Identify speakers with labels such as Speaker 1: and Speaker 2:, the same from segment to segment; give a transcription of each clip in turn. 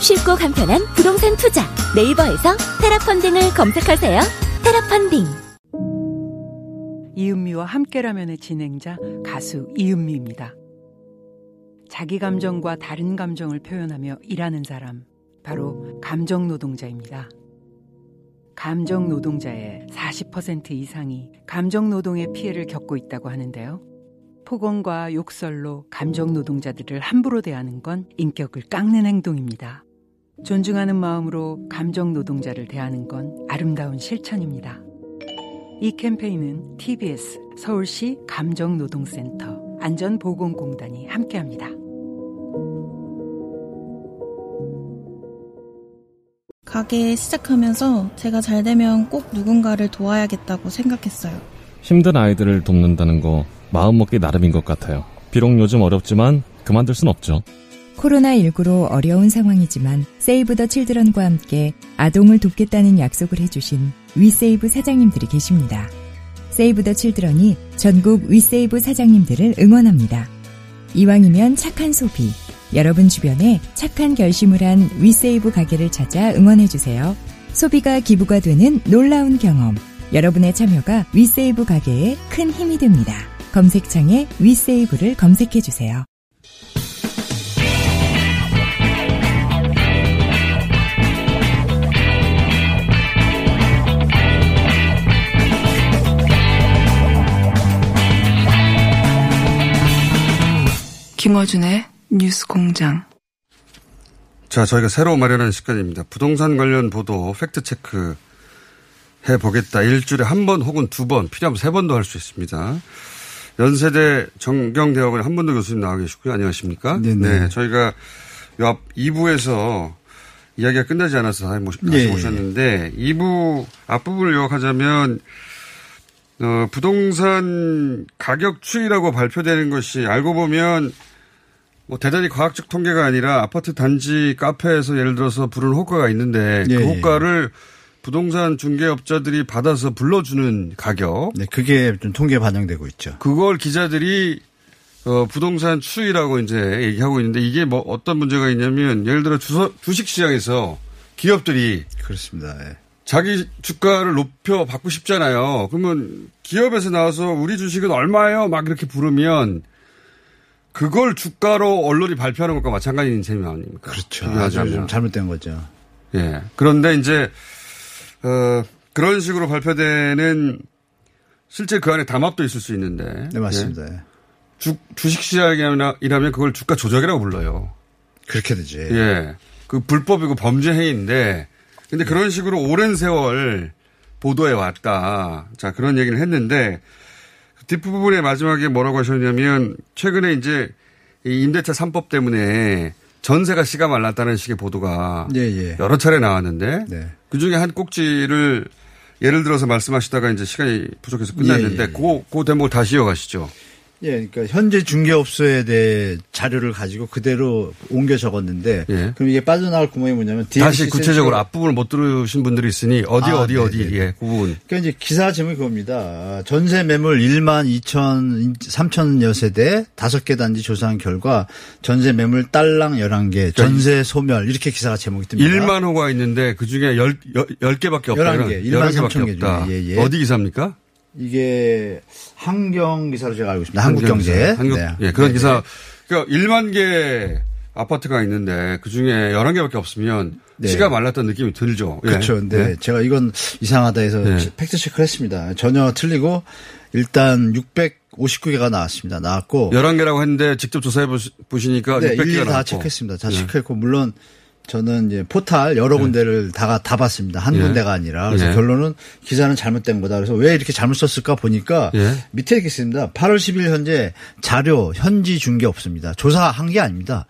Speaker 1: 쉽고 간편한 부동산 투자 네이버에서 테라펀딩을 검색하세요 테라펀딩
Speaker 2: 이은미와 함께라면의 진행자 가수 이은미입니다. 자기 감정과 다른 감정을 표현하며 일하는 사람, 바로 감정 노동자입니다. 감정 노동자의 40% 이상이 감정 노동의 피해를 겪고 있다고 하는데요. 폭언과 욕설로 감정 노동자들을 함부로 대하는 건 인격을 깎는 행동입니다. 존중하는 마음으로 감정 노동자를 대하는 건 아름다운 실천입니다. 이 캠페인은 TBS 서울시 감정노동센터 안전보건공단이 함께합니다.
Speaker 3: 가게 시작하면서 제가 잘 되면 꼭 누군가를 도와야겠다고 생각했어요.
Speaker 4: 힘든 아이들을 돕는다는 거 마음먹기 나름인 것 같아요. 비록 요즘 어렵지만 그만둘 순 없죠.
Speaker 5: 코로나19로 어려운 상황이지만 세이브 더 칠드런과 함께 아동을 돕겠다는 약속을 해주신 위세이브 사장님들이 계십니다. 세이브 더 칠드런이 전국 위세이브 사장님들을 응원합니다. 이왕이면 착한 소비, 여러분 주변에 착한 결심을 한 위세이브 가게를 찾아 응원해주세요. 소비가 기부가 되는 놀라운 경험. 여러분의 참여가 위세이브 가게에 큰 힘이 됩니다. 검색창에 위세이브를 검색해주세요.
Speaker 6: 김어준의 뉴스 공장.
Speaker 7: 자, 저희가 새로 마련한 시간입니다. 부동산 관련 보도 팩트 체크 해 보겠다. 일주일에 한 번 혹은 두 번, 필요하면 세 번도 할 수 있습니다. 연세대 정경대학원 한번도 교수님 나와 계시고요. 안녕하십니까?
Speaker 8: 네네.
Speaker 7: 네. 저희가 요 앞 2부에서 이야기가 끝나지 않아서 다시 모시- 다시
Speaker 8: 예.
Speaker 7: 오셨는데 2부 앞부분을 요약하자면 어, 부동산 가격 추이라고 발표되는 것이 알고 보면 뭐 대단히 과학적 통계가 아니라 아파트 단지 카페에서 예를 들어서 부르는 호가가 있는데
Speaker 8: 예,
Speaker 7: 그
Speaker 8: 예.
Speaker 7: 호가를 부동산 중개업자들이 받아서 불러주는 가격.
Speaker 8: 네, 그게 좀 통계에 반영되고 있죠.
Speaker 7: 그걸 기자들이 어, 부동산 추이라고 이제 얘기하고 있는데 이게 뭐 어떤 문제가 있냐면 예를 들어 주서, 주식 시장에서 기업들이
Speaker 8: 그렇습니다. 예.
Speaker 7: 자기 주가를 높여 받고 싶잖아요. 그러면 기업에서 나와서 우리 주식은 얼마예요? 막 이렇게 부르면 그걸 주가로 언론이 발표하는 것과 마찬가지인 셈이 아닙니까?
Speaker 8: 그렇죠. 아주 좀 잘못된 거죠.
Speaker 7: 예. 그런데 이제, 어, 그런 식으로 발표되는 실제 그 안에 담합도 있을 수 있는데.
Speaker 8: 네, 맞습니다. 예.
Speaker 7: 주, 주식 시장이라면 그걸 주가 조작이라고 불러요.
Speaker 8: 그렇게 되지.
Speaker 7: 예. 그 불법이고 범죄 행위인데, 근데 그런 식으로 오랜 세월 보도해 왔다. 자, 그런 얘기를 했는데, 뒷부분에 마지막에 뭐라고 하셨냐면, 최근에 이제 이 임대차 3법 때문에 전세가 씨가 말랐다는 식의 보도가
Speaker 8: 예, 예.
Speaker 7: 여러 차례 나왔는데,
Speaker 8: 네.
Speaker 7: 그 중에 한 꼭지를 예를 들어서 말씀하시다가 이제 시간이 부족해서 끝났는데,
Speaker 8: 예, 예.
Speaker 7: 그, 그 대목을 다시 이어가시죠.
Speaker 8: 예, 그러니까 현재 중개업소에 대해 자료를 가지고 그대로 옮겨 적었는데
Speaker 7: 예.
Speaker 8: 그럼 이게 빠져나갈 구멍이 뭐냐면
Speaker 7: 다시 구체적으로 앞부분을 못 들으신 분들이 있으니 어디
Speaker 8: 아,
Speaker 7: 어디
Speaker 8: 네,
Speaker 7: 어디
Speaker 8: 네, 네.
Speaker 7: 예, 그 부분.
Speaker 8: 그러니까 이제 기사 제목이 그겁니다. 아, 전세 매물 1만 2천 3천여 세대 다섯 개 단지 조사한 결과 전세 매물 딸랑 11개, 전세 소멸 이렇게 기사가 제목이 뜹니다.
Speaker 7: 1만 호가 있는데 그 중에 10, 10개밖에 없다.
Speaker 8: 11개, 1만 3천 개. 중에, 예, 예.
Speaker 7: 어디 기사입니까?
Speaker 8: 이게 한경 기사로 제가 알고 있습니다. 한국경제.
Speaker 7: 한국,
Speaker 8: 네.
Speaker 7: 예, 그런
Speaker 8: 네,
Speaker 7: 기사. 그러니까 1만 개 아파트가 있는데 그 중에 11개밖에 없으면
Speaker 8: 네.
Speaker 7: 씨가 말랐던 느낌이 들죠. 예.
Speaker 8: 그렇죠. 근데
Speaker 7: 네.
Speaker 8: 제가 이건 이상하다 해서
Speaker 7: 네.
Speaker 8: 팩트 체크를 했습니다. 전혀 틀리고 일단 659개가 나왔습니다. 나왔고
Speaker 7: 11개라고 했는데 직접 조사해 보시- 보시니까
Speaker 8: 네,
Speaker 7: 600개가
Speaker 8: 일일이 다
Speaker 7: 나왔고.
Speaker 8: 체크했습니다. 다
Speaker 7: 네.
Speaker 8: 체크했고 물론 저는 이제 포탈 여러 군데를 다, 다 봤습니다. 한
Speaker 7: 예.
Speaker 8: 군데가 아니라. 그래서
Speaker 7: 예.
Speaker 8: 결론은 기사는 잘못된 거다. 그래서 왜 이렇게 잘못 썼을까 보니까
Speaker 7: 예.
Speaker 8: 밑에 이렇게 있습니다. 8월 10일 현재 자료 현지 중개 없습니다. 조사한 게 아닙니다.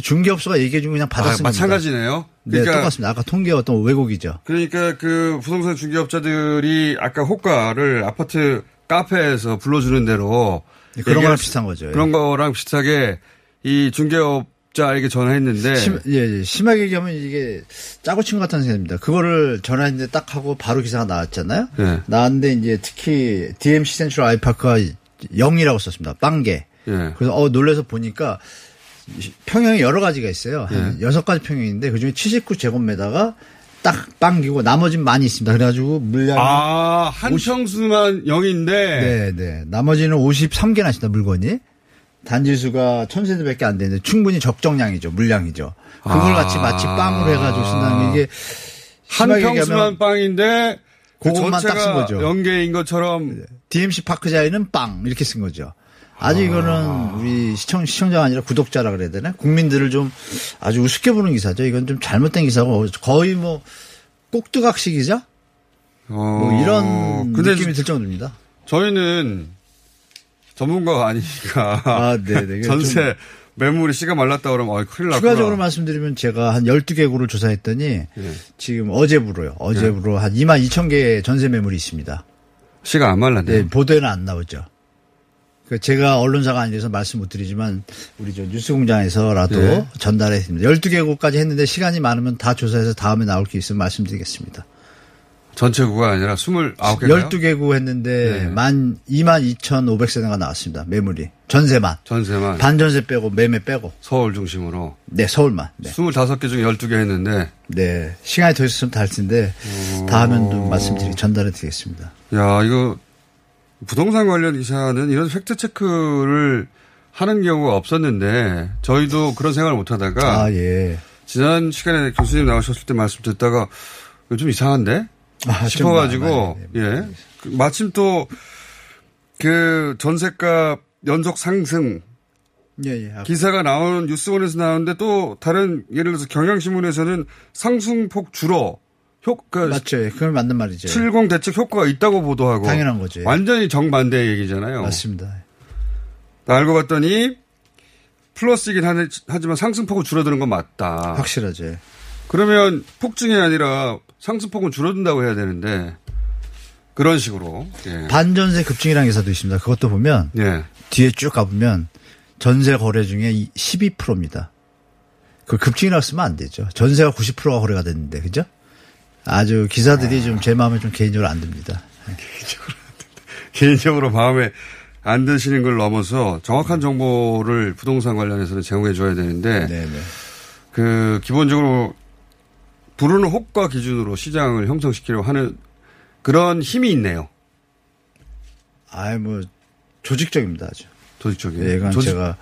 Speaker 8: 중개업소가 얘기해주면 그냥 받았습니다.
Speaker 7: 아, 마찬가지네요.
Speaker 8: 네, 똑같습니다. 아까 통계 어떤 왜곡이죠.
Speaker 7: 그러니까 그 부동산 중개업자들이 아까 호가를 아파트 카페에서 불러주는 대로
Speaker 8: 네, 그런 거랑 비슷한 거죠.
Speaker 7: 그런 거랑 비슷하게 이 중개업 자에게 전화했는데
Speaker 8: 심, 예, 예. 심하게 얘기하면 이게 짜고 친것 같다는 생각입니다. 그거를 전화했는데 딱 하고 바로 기사가 나왔잖아요.
Speaker 7: 네.
Speaker 8: 나왔는데 이제 특히 DMC 센트럴 아이파크가 0이라고 썼습니다. 빵개.
Speaker 7: 예.
Speaker 8: 그래서 어 놀래서 보니까 평형이 여러 가지가 있어요. 한
Speaker 7: 예.
Speaker 8: 여섯 가지 평형인데 그중에 79제곱미터가 딱 빵기고 나머지는 많이 있습니다. 그래가지고 물량이
Speaker 7: 아, 한 평수만 0인데
Speaker 8: 네, 네. 나머지는 53개나 있습니다, 물건이. 단지수가 1300개 안 되는데 충분히 적정량이죠, 물량이죠. 그걸
Speaker 7: 아.
Speaker 8: 같이 마치 빵으로 해가지고 쓴다면 이게
Speaker 7: 한 평수만 빵인데 그
Speaker 8: 그것만 딱쓴
Speaker 7: 전체가
Speaker 8: 거죠.
Speaker 7: 연계인 것처럼
Speaker 8: DMC 파크자에는 빵 이렇게 쓴 거죠. 아주 이거는 우리 시청 시청자가 아니라 구독자라 그래야 되나? 국민들을 좀 아주 우습게 보는 기사죠. 이건 좀 잘못된 기사고 거의 뭐 꼭두각식이죠. 뭐 이런
Speaker 7: 어, 근데
Speaker 8: 느낌이 들 정도입니다.
Speaker 7: 저희는 전문가가 아니니까
Speaker 8: 아, 네네. 이게
Speaker 7: 전세 매물이 씨가 말랐다 그러면 어, 큰일 났구나.
Speaker 8: 추가적으로 말씀드리면 제가 한 12개구를 조사했더니
Speaker 7: 예.
Speaker 8: 지금 어제부로요. 어제부로 한 2만 2천 개의 전세 매물이 있습니다.
Speaker 7: 씨가 안 말랐네.
Speaker 8: 네, 보도에는 안 나오죠. 그 제가 언론사가 아니라서 말씀 못 드리지만 우리 저 뉴스공장에서라도
Speaker 7: 네.
Speaker 8: 전달했습니다. 12개국까지 했는데 시간이 많으면 다 조사해서 다음에 나올 게 있으면 말씀드리겠습니다.
Speaker 7: 전체 구가 아니라 29개가요?
Speaker 8: 12개국 했는데
Speaker 7: 네.
Speaker 8: 만 2만 2,500세대가 나왔습니다. 매물이. 전세만.
Speaker 7: 전세만
Speaker 8: 반전세 빼고 매매 빼고.
Speaker 7: 서울 중심으로
Speaker 8: 네, 서울만. 네.
Speaker 7: 25개 중에 12개 했는데
Speaker 8: 네. 시간이 더 있었으면 다 할 텐데 다음엔 좀 말씀드리 전달해 드리겠습니다.
Speaker 7: 야, 이거 부동산 관련 기사는 이런 팩트 체크를 하는 경우가 없었는데 저희도 그런 생각을 못 하다가
Speaker 8: 아, 예.
Speaker 7: 지난 시간에 교수님 나오셨을 때 말씀 듣다가 이거 좀 이상한데?
Speaker 8: 아, 좀
Speaker 7: 싶어가지고,
Speaker 8: 많이,
Speaker 7: 예. 그 마침 또, 그 전세값 연속 상승
Speaker 8: 예, 예. 아,
Speaker 7: 기사가 나오는 뉴스원에서 나오는데 또 다른 예를 들어서 경향신문에서는 상승폭 줄어 효과
Speaker 8: 맞죠. 예. 그건 맞는 말이죠.
Speaker 7: 70 대책 효과가 있다고 보도하고
Speaker 8: 당연한 거죠. 예.
Speaker 7: 완전히 정반대의 얘기잖아요.
Speaker 8: 맞습니다.
Speaker 7: 알고 봤더니 플러스이긴 하지만 상승폭은 줄어드는 건 맞다.
Speaker 8: 확실하죠. 예.
Speaker 7: 그러면 폭증이 아니라 상승폭은 줄어든다고 해야 되는데 그런 식으로 예.
Speaker 8: 반전세 급증이라는 기사도 있습니다. 그것도 보면
Speaker 7: 예.
Speaker 8: 뒤에 쭉 가보면 전세 거래 중에 이 12%입니다. 그 급증이라고 쓰면 안 되죠. 전세가 90%가 거래가 됐는데, 그죠? 아주 기사들이 좀제 마음에 좀 개인적으로 안 듭니다.
Speaker 7: 개인적으로 마음에 안 드시는 걸 넘어서 정확한 정보를 부동산 관련해서는 제공해 줘야 되는데
Speaker 8: 네네.
Speaker 7: 그 기본적으로 부르는 호가 기준으로 시장을 형성시키려고 하는 그런 힘이 있네요.
Speaker 8: 아이, 뭐, 조직적입니다, 아주.
Speaker 7: 조직적인.
Speaker 8: 예, 이건
Speaker 7: 조직-
Speaker 8: 제가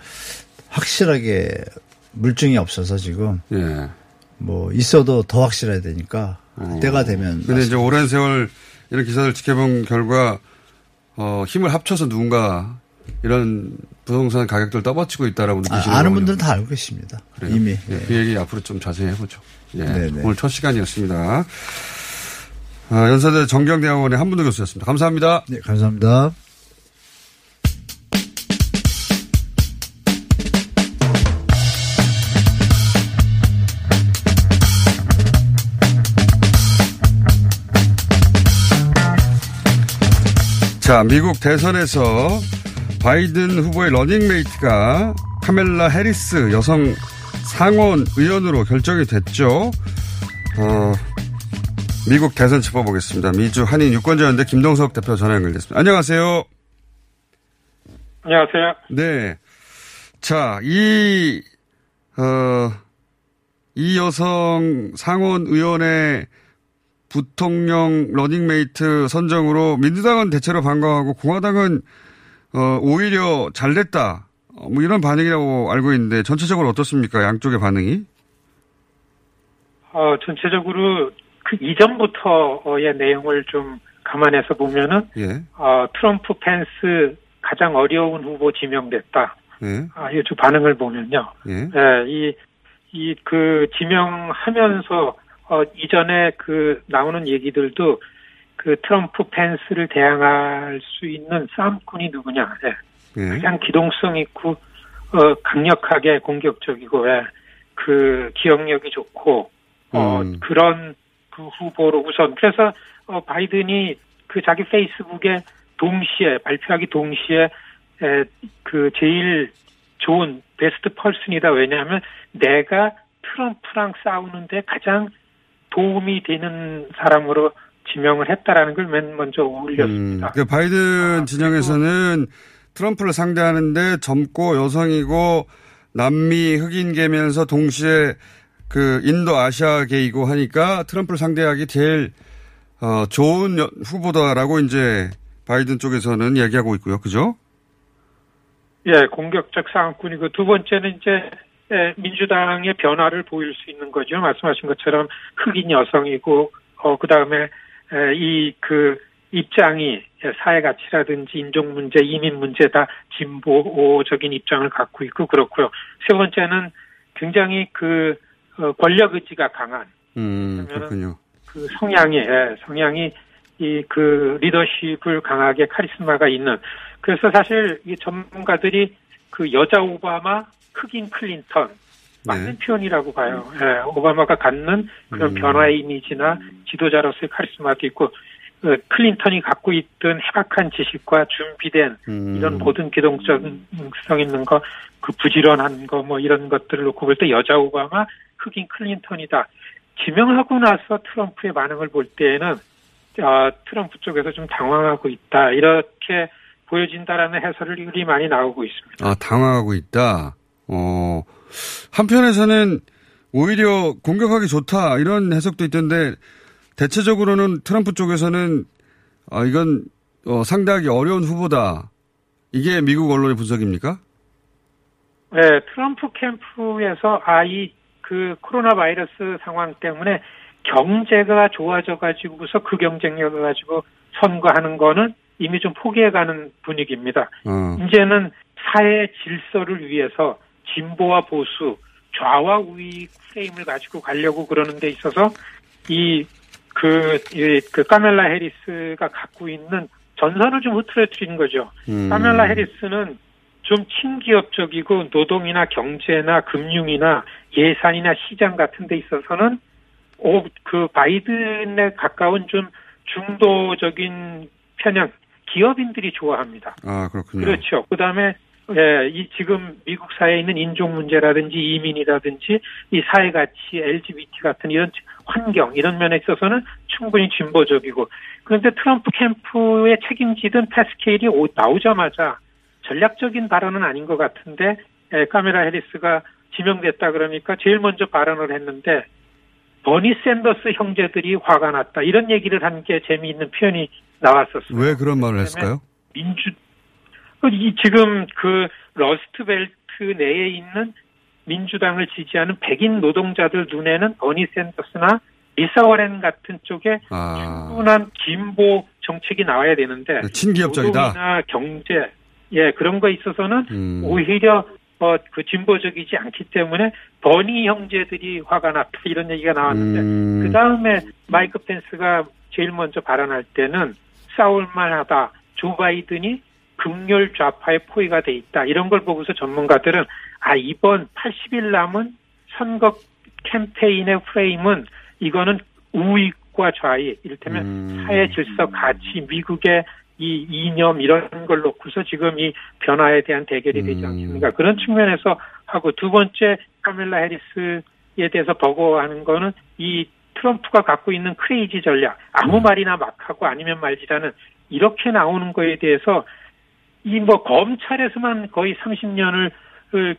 Speaker 8: 확실하게 물증이 없어서 지금
Speaker 7: 예.
Speaker 8: 뭐 있어도 더 확실해야 되니까 때가 되면
Speaker 7: 근데 이제 오랜 세월 이런 기사를 지켜본 결과 어, 힘을 합쳐서 누군가 이런 부동산 가격들 떠받치고 있다라고
Speaker 8: 아,
Speaker 7: 느끼시는
Speaker 8: 아는
Speaker 7: 거군요.
Speaker 8: 분들은 다 알고 계십니다.
Speaker 7: 그래요?
Speaker 8: 이미.
Speaker 7: 예,
Speaker 8: 예.
Speaker 7: 그 얘기 앞으로 좀 자세히 해보죠. 예.
Speaker 8: 네네.
Speaker 7: 오늘 첫 시간이었습니다. 아, 연세대 정경대학원의 한분도 교수였습니다. 감사합니다.
Speaker 8: 네, 감사합니다.
Speaker 7: 자, 미국 대선에서 바이든 후보의 러닝메이트가 카멜라 해리스 여성 상원 의원으로 결정이 됐죠. 어, 미국 대선 짚어보겠습니다. 미주 한인 유권자연대 김동석 대표 전화 연결됐습니다. 안녕하세요.
Speaker 9: 안녕하세요.
Speaker 7: 네. 자, 이, 어, 이 여성 상원 의원의 부통령 러닝메이트 선정으로 민주당은 대체로 반가워하고 공화당은 어, 오히려 잘 됐다. 어, 뭐 이런 반응이라고 알고 있는데 전체적으로 어떻습니까? 양쪽의 반응이?
Speaker 9: 어, 전체적으로 그 이전부터의 내용을 좀 감안해서 보면은,
Speaker 7: 예.
Speaker 9: 어, 트럼프 펜스 가장 어려운 후보 지명됐다.
Speaker 7: 예.
Speaker 9: 아, 이주 반응을 보면요.
Speaker 7: 예.
Speaker 9: 예, 이, 이, 그, 지명하면서, 어, 이전에 그, 나오는 얘기들도 그 트럼프 펜스를 대항할 수 있는 싸움꾼이 누구냐. 예.
Speaker 7: 예.
Speaker 9: 가장 기동성 있고, 어, 강력하게 공격적이고, 예. 그 기억력이 좋고 어
Speaker 7: 음.
Speaker 9: 그런 그 후보로 우선 그래서 어 바이든이 그 자기 페이스북에 동시에 발표하기 동시에 에, 그 제일 좋은 베스트 펄슨이다 왜냐하면 내가 트럼프랑 싸우는데 가장 도움이 되는 사람으로 지명을 했다라는 걸 맨 먼저 올렸습니다.
Speaker 7: 그 바이든 진영에서는 트럼프를 상대하는데 젊고 여성이고 남미 흑인계면서 동시에 그 인도 아시아계이고 하니까 트럼프를 상대하기 제일 어, 좋은 여- 후보다라고 이제 바이든 쪽에서는 얘기하고 있고요. 그죠?
Speaker 9: 예, 공격적 상황꾼이고 두 번째는 이제 예, 민주당의 변화를 보일 수 있는 거죠. 말씀하신 것처럼 흑인 여성이고 어 그다음에 이 그 입장이 사회 가치라든지 인종 문제, 이민 문제 다 진보적인 입장을 갖고 있고 그렇고요. 세 번째는 굉장히 그 어, 권력 의지가 강한
Speaker 7: 음, 그렇군요.
Speaker 9: 그 성향이 예, 성향이 이 그 리더십을 강하게 카리스마가 있는 그래서 사실 이 전문가들이 그 여자 오바마 흑인 클린턴 맞는 표현이라고 봐요. 예, 오바마가 갖는 그런
Speaker 7: 음.
Speaker 9: 변화의 이미지나 지도자로서의 카리스마도 있고 어, 클린턴이 갖고 있던 해박한 지식과 준비된
Speaker 7: 음.
Speaker 9: 이런 모든 기동성성 있는 거, 그 부지런한 거, 뭐 이런 것들을 놓고 볼 때 여자 오바마, 흑인 클린턴이다. 지명하고 나서 트럼프의 반응을 볼 때에는 아, 트럼프 쪽에서 좀 당황하고 있다. 이렇게 보여진다라는 해설이 많이 나오고 있습니다.
Speaker 7: 아, 당황하고 있다. 어, 한편에서는 오히려 공격하기 좋다. 이런 해석도 있던데, 대체적으로는 트럼프 쪽에서는, 아, 이건, 어, 상대하기 어려운 후보다. 이게 미국 언론의 분석입니까?
Speaker 9: 네, 트럼프 캠프에서 아, 이 그 코로나 바이러스 상황 때문에 경제가 좋아져 가지고서 그 경쟁력을 가지고 선거하는 거는 이미 좀 포기해가는 분위기입니다.
Speaker 7: 어.
Speaker 9: 이제는 사회 질서를 위해서 진보와 보수, 좌와 우위 프레임을 가지고 가려고 그러는 데 있어서 이 그, 이, 그 카멜라 해리스가 갖고 있는 전선을 좀 흐트러뜨린 거죠.
Speaker 7: 음.
Speaker 9: 카멜라 해리스는 좀 친기업적이고 노동이나 경제나 금융이나 예산이나 시장 같은 데 있어서는 오, 그 바이든에 가까운 좀 중도적인 편향 기업인들이 좋아합니다.
Speaker 7: 아, 그렇군요.
Speaker 9: 그렇죠. 그다음에 예, 이 지금 미국 사회에 있는 인종 문제라든지 이민이라든지 이 사회 가치, LGBT 같은 이런 환경 이런 면에 있어서는 충분히 진보적이고 그런데 트럼프 캠프에 책임지던 패스케일이 오- 나오자마자 전략적인 발언은 아닌 것 같은데 예, 카멀라 해리스가 지명됐다 그러니까 제일 먼저 발언을 했는데 버니 샌더스 형제들이 화가 났다 이런 얘기를 한 게 재미있는 표현이 나왔었어요.
Speaker 7: 왜 그런 말을 했을까요?
Speaker 9: 민주 그 이 지금 그 러스트벨트 내에 있는 민주당을 지지하는 백인 노동자들 눈에는 버니 샌더스나 리사 워렌 같은 쪽에
Speaker 7: 아,
Speaker 9: 충분한 진보 정책이 나와야 되는데
Speaker 7: 친기업적이다.
Speaker 9: 노동이나 경제 예 그런 거에 있어서는
Speaker 7: 음.
Speaker 9: 오히려 어, 그 진보적이지 않기 때문에 버니 형제들이 화가 났다 이런 얘기가 나왔는데
Speaker 7: 음.
Speaker 9: 그 다음에 마이크 펜스가 제일 먼저 발언할 때는 싸울만하다. 조 바이든이 극렬 좌파의 포위가 돼 있다. 이런 걸 보고서 전문가들은 아 이번 80일 남은 선거 캠페인의 프레임은 이거는 우익과 좌익, 이를테면
Speaker 7: 음.
Speaker 9: 사회 질서 가치, 미국의 이 이념 이런 걸 놓고서 지금 이 변화에 대한 대결이 되지
Speaker 7: 음.
Speaker 9: 않습니까? 그런 측면에서 하고 두 번째 카멜라 해리스에 대해서 버거워하는 거는 이 트럼프가 갖고 있는 크레이지 전략 아무 말이나 막 하고 아니면 말지라는 이렇게 나오는 거에 대해서 이 뭐 검찰에서만 거의 30년을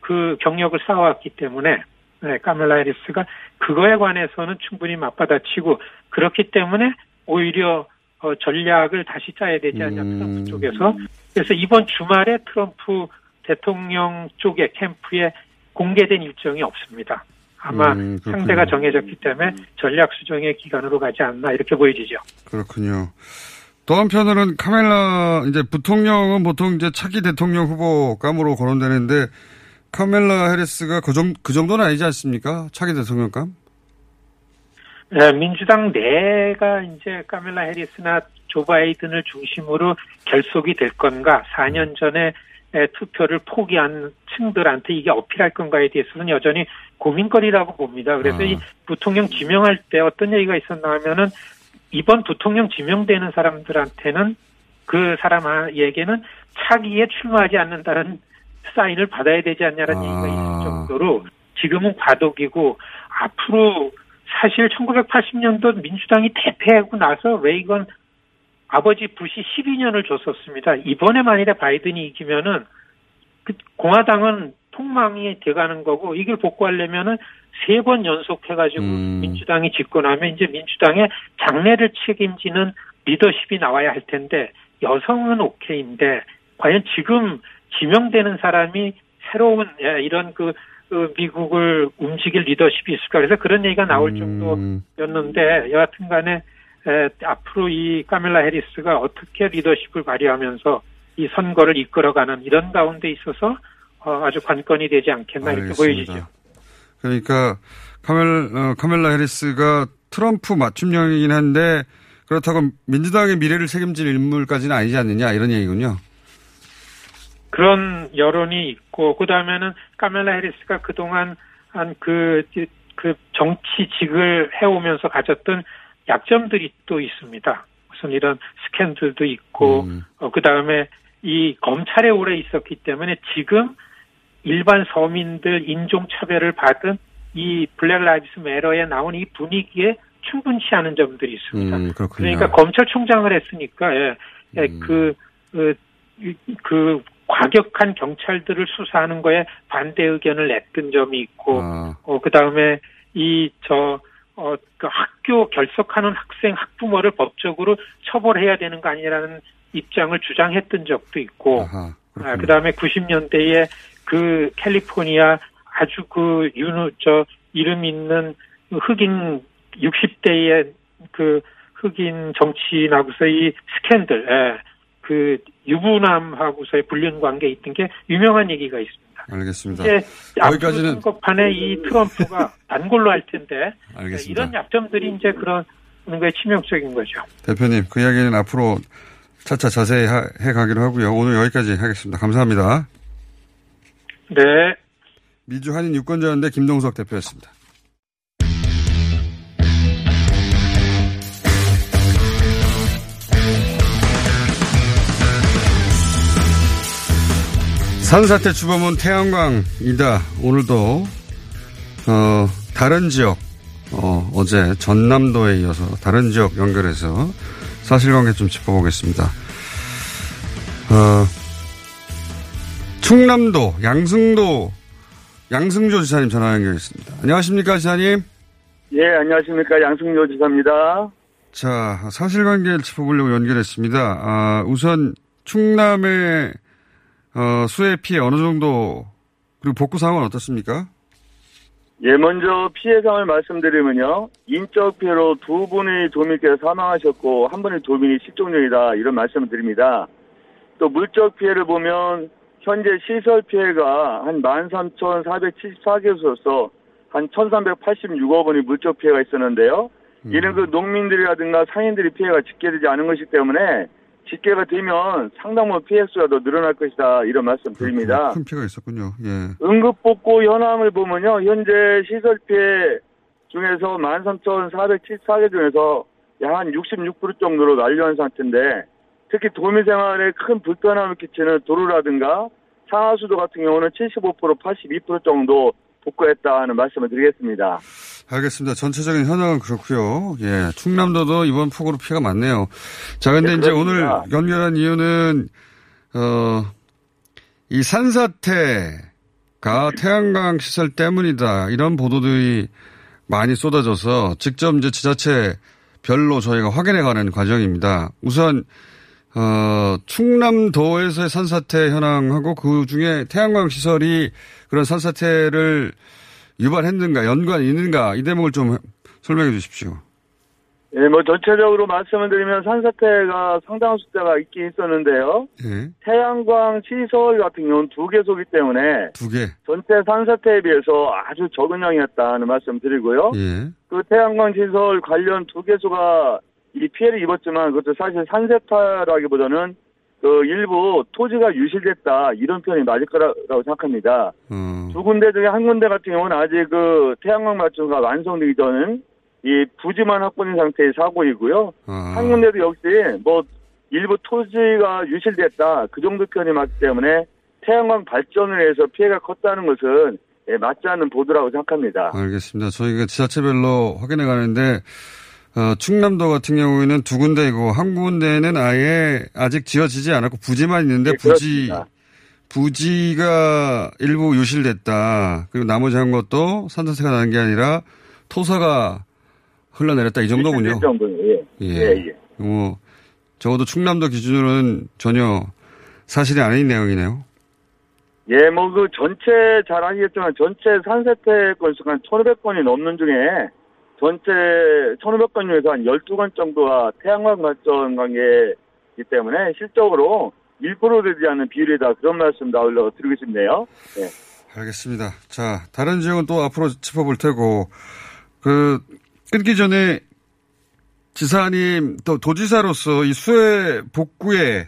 Speaker 9: 그 경력을 쌓아왔기 때문에 네, 카멜라 해리스가 그거에 관해서는 충분히 맞받아치고 그렇기 때문에 오히려 어, 전략을 다시 짜야 되지 않냐
Speaker 7: 음.
Speaker 9: 트럼프 쪽에서 그래서 이번 주말에 트럼프 대통령 쪽의 캠프에 공개된 일정이 없습니다. 아마
Speaker 7: 음.
Speaker 9: 상대가 정해졌기 때문에 전략 수정의 기간으로 가지 않나 이렇게 보여지죠.
Speaker 7: 그렇군요. 또 한편으로는 카멜라 이제 부통령은 보통 이제 차기 대통령 후보감으로 거론되는데 카멜라 해리스가 그, 정, 그 정도는 아니지 않습니까? 차기 대통령감?
Speaker 9: 네, 민주당 내가 이제 카멜라 해리스나 조 바이든을 중심으로 결속이 될 건가? 4년 전에 투표를 포기한 층들한테 이게 어필할 건가에 대해서는 여전히 고민거리라고 봅니다. 그래서
Speaker 7: 아.
Speaker 9: 이 부통령 지명할 때 어떤 얘기가 있었나 하면은 이번 부통령 지명되는 사람들한테는 그 사람에게는 차기에 출마하지 않는다는 사인을 받아야 되지 않냐는
Speaker 7: 아.
Speaker 9: 얘기가 있을 정도로 지금은 과도기고 앞으로 사실 1980년도 민주당이 대패하고 나서 레이건 아버지 부시 12년을 줬었습니다. 이번에 만일에 바이든이 이기면은 그 공화당은 폭망이 돼가는 거고 이걸 복구하려면은 세 번 연속 해가지고
Speaker 7: 음.
Speaker 9: 민주당이 집권하면 이제 민주당의 장래를 책임지는 리더십이 나와야 할 텐데 여성은 오케이인데 과연 지금 지명되는 사람이 새로운 예, 이런 그, 그 미국을 움직일 리더십이 있을까 그래서 그런 얘기가 나올 정도
Speaker 7: 음,
Speaker 9: 였는데 여하튼간에 에, 앞으로 이 카멜라 해리스가 어떻게 리더십을 발휘하면서 이 선거를 이끌어가는 이런 가운데 있어서 어, 아주 관건이 되지 않겠나 이렇게
Speaker 7: 알겠습니다.
Speaker 9: 보여지죠.
Speaker 7: 그러니까 카멜, 어, 카멜라 해리스가 트럼프 맞춤형이긴 한데 그렇다고 민주당의 미래를 책임질 인물까지는 아니지 않느냐 이런 얘기군요.
Speaker 9: 그런 여론이 있고 그 다음에는 카멜라 해리스가 그동안 한그 그 정치직을 해오면서 가졌던 약점들이 또 있습니다. 무슨 이런 스캔들도 있고
Speaker 7: 음.
Speaker 9: 어, 그 다음에 이 검찰에 오래 있었기 때문에 지금 일반 서민들 인종 차별을 받은 이 Black Lives Matter에 나온 이 분위기에 충분치 않은 점들이 있습니다.
Speaker 7: 음.
Speaker 9: 그러니까 검찰총장을 했으니까 예, 예,
Speaker 7: 음.
Speaker 9: 그, 그, 이- 그 과격한 경찰들을 수사하는 거에 반대 의견을 냈던 점이 있고
Speaker 7: 아,
Speaker 9: 어, 그 다음에 이, 저, 어, 그 학교 결석하는 학생, 학부모를 법적으로 처벌해야 되는 거 아니라는 입장을 주장했던 적도 있고,
Speaker 7: 아하,
Speaker 9: 아, 그 다음에 90년대에 그 캘리포니아 아주 그 윤우, 저, 이름 있는 흑인 60대의 그 흑인 정치인하고서 이 스캔들, 예, 그 유부남하고서의 불륜 관계 있던 게 유명한 얘기가 있습니다.
Speaker 7: 알겠습니다.
Speaker 9: 이제
Speaker 7: 여기까지는
Speaker 9: 선거판에 이 트럼프가 단골로 할 텐데
Speaker 7: 알겠습니다.
Speaker 9: 이런 약점들이 이제 그런 거에 치명적인 거죠.
Speaker 7: 대표님 그 이야기는 앞으로 차차 자세히 하- 해 가기로 하고요. 오늘 여기까지 하겠습니다. 감사합니다.
Speaker 9: 네.
Speaker 7: 미주 한인 유권자연대 김동석 대표였습니다. 산사태 주범은 태양광이다. 오늘도 어, 다른 지역 어, 어제 전남도에 이어서 다른 지역 연결해서 사실관계 좀 짚어보겠습니다. 어, 충남도 양승도 양승조 지사님 전화 연결했습니다. 안녕하십니까 지사님?
Speaker 10: 예, 안녕하십니까. 양승조 지사입니다.
Speaker 7: 자 사실관계를 짚어보려고 연결했습니다. 아, 우선 충남의 어, 수해 피해 어느 정도 그리고 복구 상황은 어떻습니까?
Speaker 10: 예, 먼저 피해 상을 말씀드리면요. 인적 피해로 두 분의 도민께서 사망하셨고, 한 분의 도민이 실종 중이다. 이런 말씀을 드립니다. 또 물적 피해를 보면, 현재 시설 피해가 한 13,474개소로서 한 1,386억 원의 물적 피해가 있었는데요. 이는 그 농민들이라든가 상인들이 피해가 집계되지 않은 것이기 때문에 집계가 되면 상당한 피해 수가 더 늘어날 것이다. 이런 말씀 드립니다.
Speaker 7: 큰 피해가 있었군요. 예.
Speaker 10: 응급복구 현황을 보면요. 현재 시설 피해 중에서 13,474개 중에서 약 한 66% 정도로 완료한 상태인데 특히 도민 생활에 큰 불편함을 끼치는 도로라든가 상하수도 같은 경우는 75% 82% 정도 복구했다는 말씀을 드리겠습니다.
Speaker 7: 알겠습니다. 전체적인 현황은 그렇고요. 예, 충남도도 이번 폭우로 피해가 많네요. 자, 근데
Speaker 10: 네,
Speaker 7: 이제. 오늘 연결한 이유는 어, 이 산사태가 태양광 시설 때문이다. 이런 보도들이 많이 쏟아져서 직접 이제 지자체 별로 저희가 확인해 가는 과정입니다. 우선 어, 충남도에서의 산사태 현황하고 그 중에 태양광 시설이 그런 산사태를 유발했는가, 연관이 있는가, 이 대목을 좀 설명해 주십시오.
Speaker 10: 예, 뭐 전체적으로 말씀을 드리면 산사태가 상당한 숫자가 있긴 있었는데요.
Speaker 7: 예,
Speaker 10: 태양광 시설 같은 경우는 두 개소기 때문에
Speaker 7: 두 개.
Speaker 10: 전체 산사태에 비해서 아주 적은 양이었다는 말씀 드리고요.
Speaker 7: 예,
Speaker 10: 그 태양광 시설 관련 두 개소가 이 피해를 입었지만 그것도 사실 산세타라기보다는 그 일부 토지가 유실됐다 이런 표현이 맞을 거라고 생각합니다.
Speaker 7: 음.
Speaker 10: 두 군데 중에 한 군데 같은 경우는 아직 그 태양광 발전소가 완성되기 전은 이 부지만 확보된 상태의 사고이고요.
Speaker 7: 아.
Speaker 10: 한 군데도 역시 뭐 일부 토지가 유실됐다 그 정도 표현이 맞기 때문에 태양광 발전을 해서 피해가 컸다는 것은 예, 맞지 않는 보도라고 생각합니다.
Speaker 7: 알겠습니다. 저희가 지자체별로 확인해 가는데 어, 충남도 같은 경우에는 두 군데이고 한 군데는 아예 아직 지어지지 않았고 부지만 있는데
Speaker 10: 네,
Speaker 7: 부지
Speaker 10: 그렇습니다.
Speaker 7: 부지가 일부 유실됐다. 그리고 나머지 한 것도 산자세가 나는 게 아니라 토사가 흘러내렸다 이 정도군요.
Speaker 10: 유실될 정도는 예.
Speaker 7: 예.
Speaker 10: 예, 예.
Speaker 7: 뭐 적어도 충남도 기준으로는 전혀 사실이 아닌 내용이네요.
Speaker 10: 예, 뭐 그 전체 잘 아시겠지만 전체 산세태 건수가 한 1,500건이 넘는 중에 전체 1,500건 중에서 한 12건 정도가 태양광 발전 관계이기 때문에 실적으로 1% 되지 않는 비율이다 그런 말씀 나오려고 드리고 싶네요. 예.
Speaker 7: 알겠습니다. 자, 다른 지역은 또 앞으로 짚어볼 테고, 그, 끊기 전에 지사님, 또 도지사로서 이 수해 복구에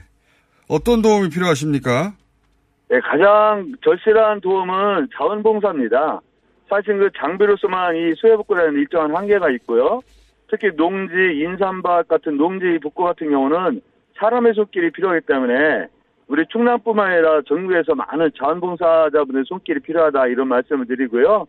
Speaker 7: 어떤 도움이 필요하십니까?
Speaker 10: 예, 가장 절실한 도움은 자원봉사입니다. 사실 그 장비로서만 이 수해 복구라는 일정한 한계가 있고요. 특히 농지, 인삼밭 같은 농지 복구 같은 경우는 사람의 손길이 필요하기 때문에 우리 충남뿐만 아니라 전국에서 많은 자원봉사자분의 손길이 필요하다 이런 말씀을 드리고요.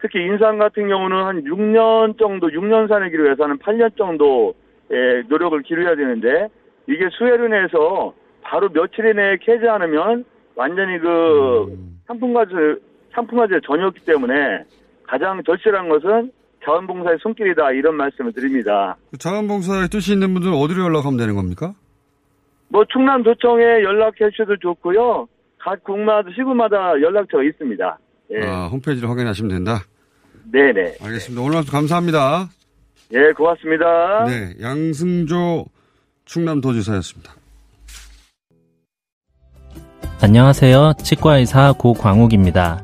Speaker 10: 특히 인삼 같은 경우는 한 6년 정도, 6년 산을 위해서 는 8년 정도 의 노력을 기울여야 되는데 이게 수해로 인해서 바로 며칠 이내에 캐지 않으면 완전히 그 상품가지 전혀 없기 때문에 가장 절실한 것은 자원봉사의 손길이다 이런 말씀을 드립니다.
Speaker 7: 그 자원봉사에 뜻이 있는 분들은 어디로 연락하면 되는 겁니까?
Speaker 10: 뭐 충남 도청에 연락해 주셔도 좋고요. 각 국마다 시구마다 연락처가 있습니다. 예.
Speaker 7: 아, 홈페이지를 확인하시면 된다.
Speaker 10: 네네.
Speaker 7: 알겠습니다. 오늘 말씀 감사합니다.
Speaker 10: 예, 고맙습니다.
Speaker 7: 네, 양승조 충남도지사였습니다.
Speaker 11: 안녕하세요. 치과의사 고광욱입니다.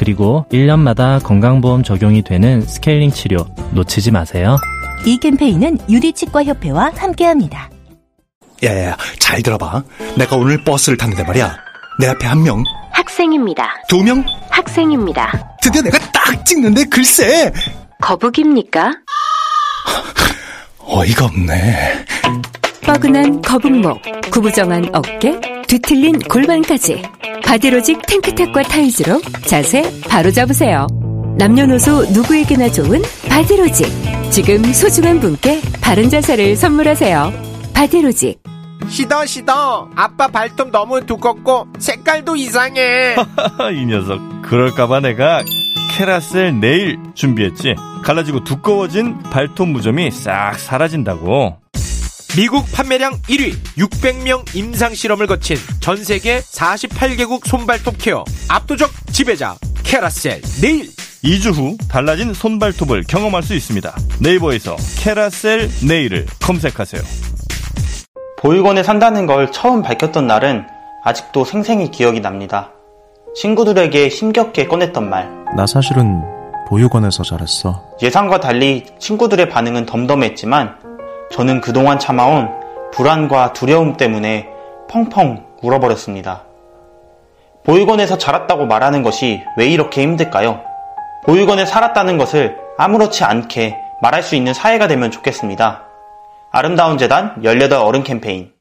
Speaker 11: 그리고 1년마다 건강보험 적용이 되는 스케일링 치료 놓치지 마세요.
Speaker 1: 이 캠페인은 유디치과협회와 함께합니다.
Speaker 12: 야야야, 잘 들어봐. 내가 오늘 버스를 탔는데 말이야. 내 앞에 한 명,
Speaker 13: 학생입니다.
Speaker 12: 두 명,
Speaker 13: 학생입니다.
Speaker 12: 드디어 내가 딱 찍는데 글쎄.
Speaker 13: 거북입니까?
Speaker 12: 어이가 없네.
Speaker 14: 뻐근한 거북목, 구부정한 어깨, 뒤틀린 골반까지 바디로직 탱크탑과 타이즈로 자세 바로 잡으세요. 남녀노소 누구에게나 좋은 바디로직. 지금 소중한 분께 바른 자세를 선물하세요. 바디로직.
Speaker 15: 시더 시더 아빠 발톱 너무 두껍고 색깔도 이상해
Speaker 16: 이 녀석 그럴까봐 내가 케라셀 네일 준비했지 갈라지고 두꺼워진 발톱 무좀이 싹 사라진다고
Speaker 15: 미국 판매량 1위 600명 임상 실험을 거친 전 세계 48개국 손발톱 케어 압도적 지배자 캐라셀 네일
Speaker 16: 2주 후 달라진 손발톱을 경험할 수 있습니다 네이버에서 캐라셀 네일을 검색하세요
Speaker 17: 보육원에 산다는 걸 처음 밝혔던 날은 아직도 생생히 기억이 납니다. 친구들에게 힘겹게 꺼냈던 말.
Speaker 18: 나 사실은 보육원에서 자랐어.
Speaker 17: 예상과 달리 친구들의 반응은 덤덤했지만 저는 그동안 참아온 불안과 두려움 때문에 펑펑 울어버렸습니다. 보육원에서 자랐다고 말하는 것이 왜 이렇게 힘들까요? 보육원에 살았다는 것을 아무렇지 않게 말할 수 있는 사회가 되면 좋겠습니다. 아름다운 재단 18 어른 캠페인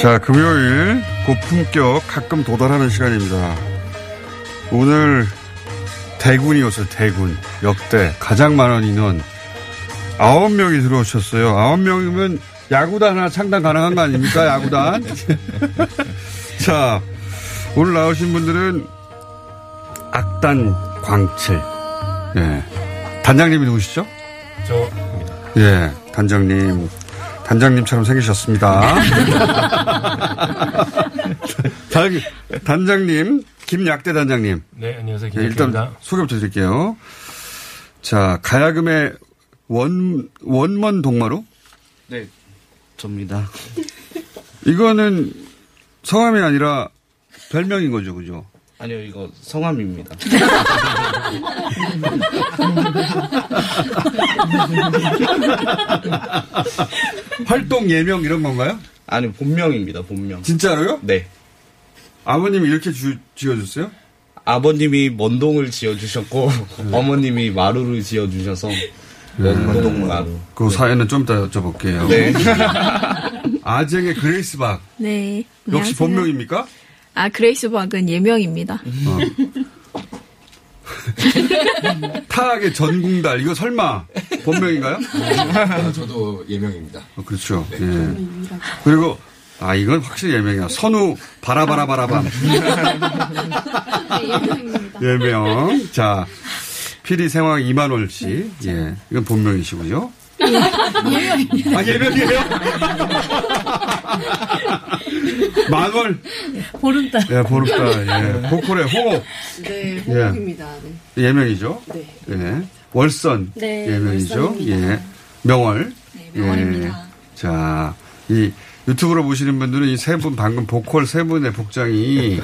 Speaker 7: 자, 금요일 고품격 가끔 도달하는 시간입니다. 오늘 대군이었어요, 대군. 역대 가장 많은 인원. 아홉 명이 들어오셨어요. 아홉 명이면 야구단 하나 창단 가능한 거 아닙니까? 야구단. 자, 오늘 나오신 분들은 악단 광칠. 예. 단장님이 누구시죠?
Speaker 19: 저입니다.
Speaker 7: 예, 단장님. 단장님처럼 생기셨습니다. 단- 단장님, 김약대 단장님.
Speaker 19: 네, 안녕하세요.
Speaker 7: 예, 일단. 소개부터 드릴게요. 자, 가야금의 원, 원먼 동마루?
Speaker 20: 네, 접니다.
Speaker 7: 이거는 성함이 아니라 별명인 거죠, 그죠?
Speaker 20: 아니요, 이거 성함입니다.
Speaker 7: 활동 예명 이런 건가요?
Speaker 20: 아니, 본명입니다, 본명.
Speaker 7: 진짜로요?
Speaker 20: 네.
Speaker 7: 아버님이 이렇게 주, 지어줬어요?
Speaker 20: 아버님이 먼동을 지어주셨고, 어머님이 마루를 지어주셔서, 먼동 마루.
Speaker 7: 그 사연은 좀 이따 여쭤볼게요.
Speaker 20: 네.
Speaker 7: 아쟁의 그레이스 박.
Speaker 21: 네.
Speaker 7: 역시
Speaker 21: 안녕하세요.
Speaker 7: 본명입니까?
Speaker 21: 아, 그레이스 박은 예명입니다.
Speaker 7: 타악의 전궁달. 이거 설마 본명인가요?
Speaker 22: 저도 예명입니다.
Speaker 7: 어, 그렇죠. 예. 그리고 아 이건 확실히 예명이야. 선우 바라바라바라밤. 예명. 자 피리 생황 이만월 씨. 예. 이건 본명이시고요.
Speaker 21: 예명입니다.
Speaker 7: 아 예명이에요? 만월.
Speaker 21: 보름달.
Speaker 7: 예, 보름달. 예. 보컬의 홍옥.
Speaker 21: 네,
Speaker 7: 홍옥입니다. 예명이죠.
Speaker 21: 네.
Speaker 7: 예. 월선.
Speaker 21: 네,
Speaker 7: 예명이죠.
Speaker 21: 월선입니다.
Speaker 7: 예. 명월.
Speaker 21: 명월입니다.
Speaker 7: 예. 자, 이 유튜브로 보시는 분들은 이 세 분 방금 보컬 세 분의 복장이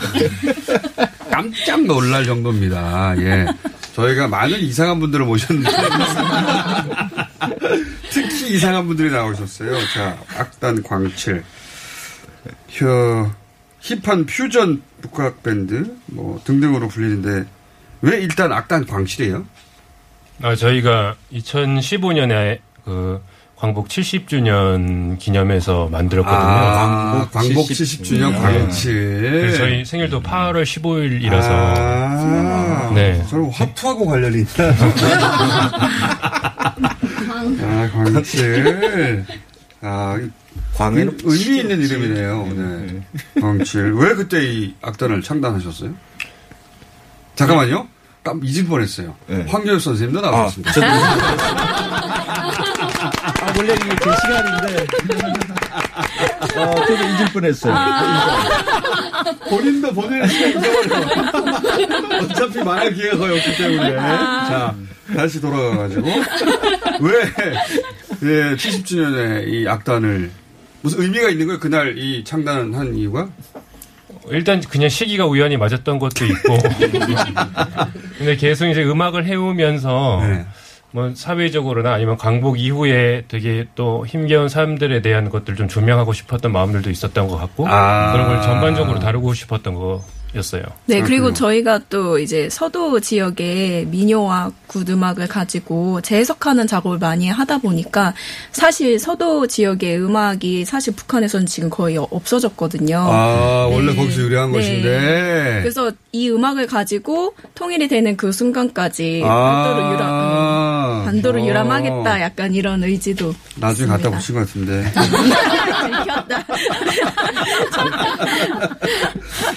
Speaker 7: 깜짝 놀랄 정도입니다. 예. 저희가 많은 이상한 분들을 모셨는데 특히 이상한 분들이 나오셨어요. 자, 악단 광칠, 혀, 힙한 퓨전 북악 밴드 뭐 등등으로 불리는데 왜 일단 악단 광칠이에요?
Speaker 19: 아, 저희가 2015년에 그 광복 70주년 기념해서 만들었거든요.
Speaker 7: 아, 광복, 광복 70 주년 광칠.
Speaker 19: 그래서 저희 생일도 8월 15일이라서.
Speaker 7: 아,
Speaker 19: 네.
Speaker 7: 저는 화투하고 관련이 있다. 아, 광칠. 아, 광에는 의미 있는 이름이네요, 오늘. 광칠. 왜 그때 이 악단을 창단하셨어요? 잠깐만요. 깜 잊을 뻔했어요. 황교익 선생님도 나오셨습니다.
Speaker 8: 아, 원래 이게 제 시간인데. 어, 저도 잊을 뻔했어요.
Speaker 7: 본인도 본인의 시간 잊어버려. 어차피 만약 기회가 거의 없기 때문에.
Speaker 21: 아.
Speaker 7: 자, 다시 돌아가가지고. 왜, 예, 70주년에 이 악단을, 무슨 의미가 있는 거예요? 그날 이 창단한 이유가?
Speaker 19: 일단 그냥 시기가 우연히 맞았던 것도 있고. 근데 계속 이제 음악을 해오면서
Speaker 7: 네.
Speaker 19: 뭐 사회적으로나 아니면 광복 이후에 되게 또 힘겨운 사람들에 대한 것들을 좀 조명하고 싶었던 마음들도 있었던 것 같고
Speaker 7: 아.
Speaker 19: 그런 걸 전반적으로 다루고 싶었던 거 였어요.
Speaker 21: 네, 그리고 저희가 또 이제 서도 지역의 민요와 굿음악을 가지고 재해석하는 작업을 많이 하다 보니까 사실 서도 지역의 음악이 사실 북한에서는 지금 거의 없어졌거든요.
Speaker 7: 아, 원래
Speaker 21: 네.
Speaker 7: 거기서 유래한
Speaker 21: 네.
Speaker 7: 것인데.
Speaker 21: 그래서 이 음악을 가지고 통일이 되는 그 순간까지
Speaker 7: 아.
Speaker 21: 반도로 유람, 반도로
Speaker 7: 어.
Speaker 21: 유람하겠다 약간 이런 의지도
Speaker 7: 나중에 갖다
Speaker 21: 있습니다.
Speaker 7: 붙인 것 같은데.
Speaker 21: 들켰다.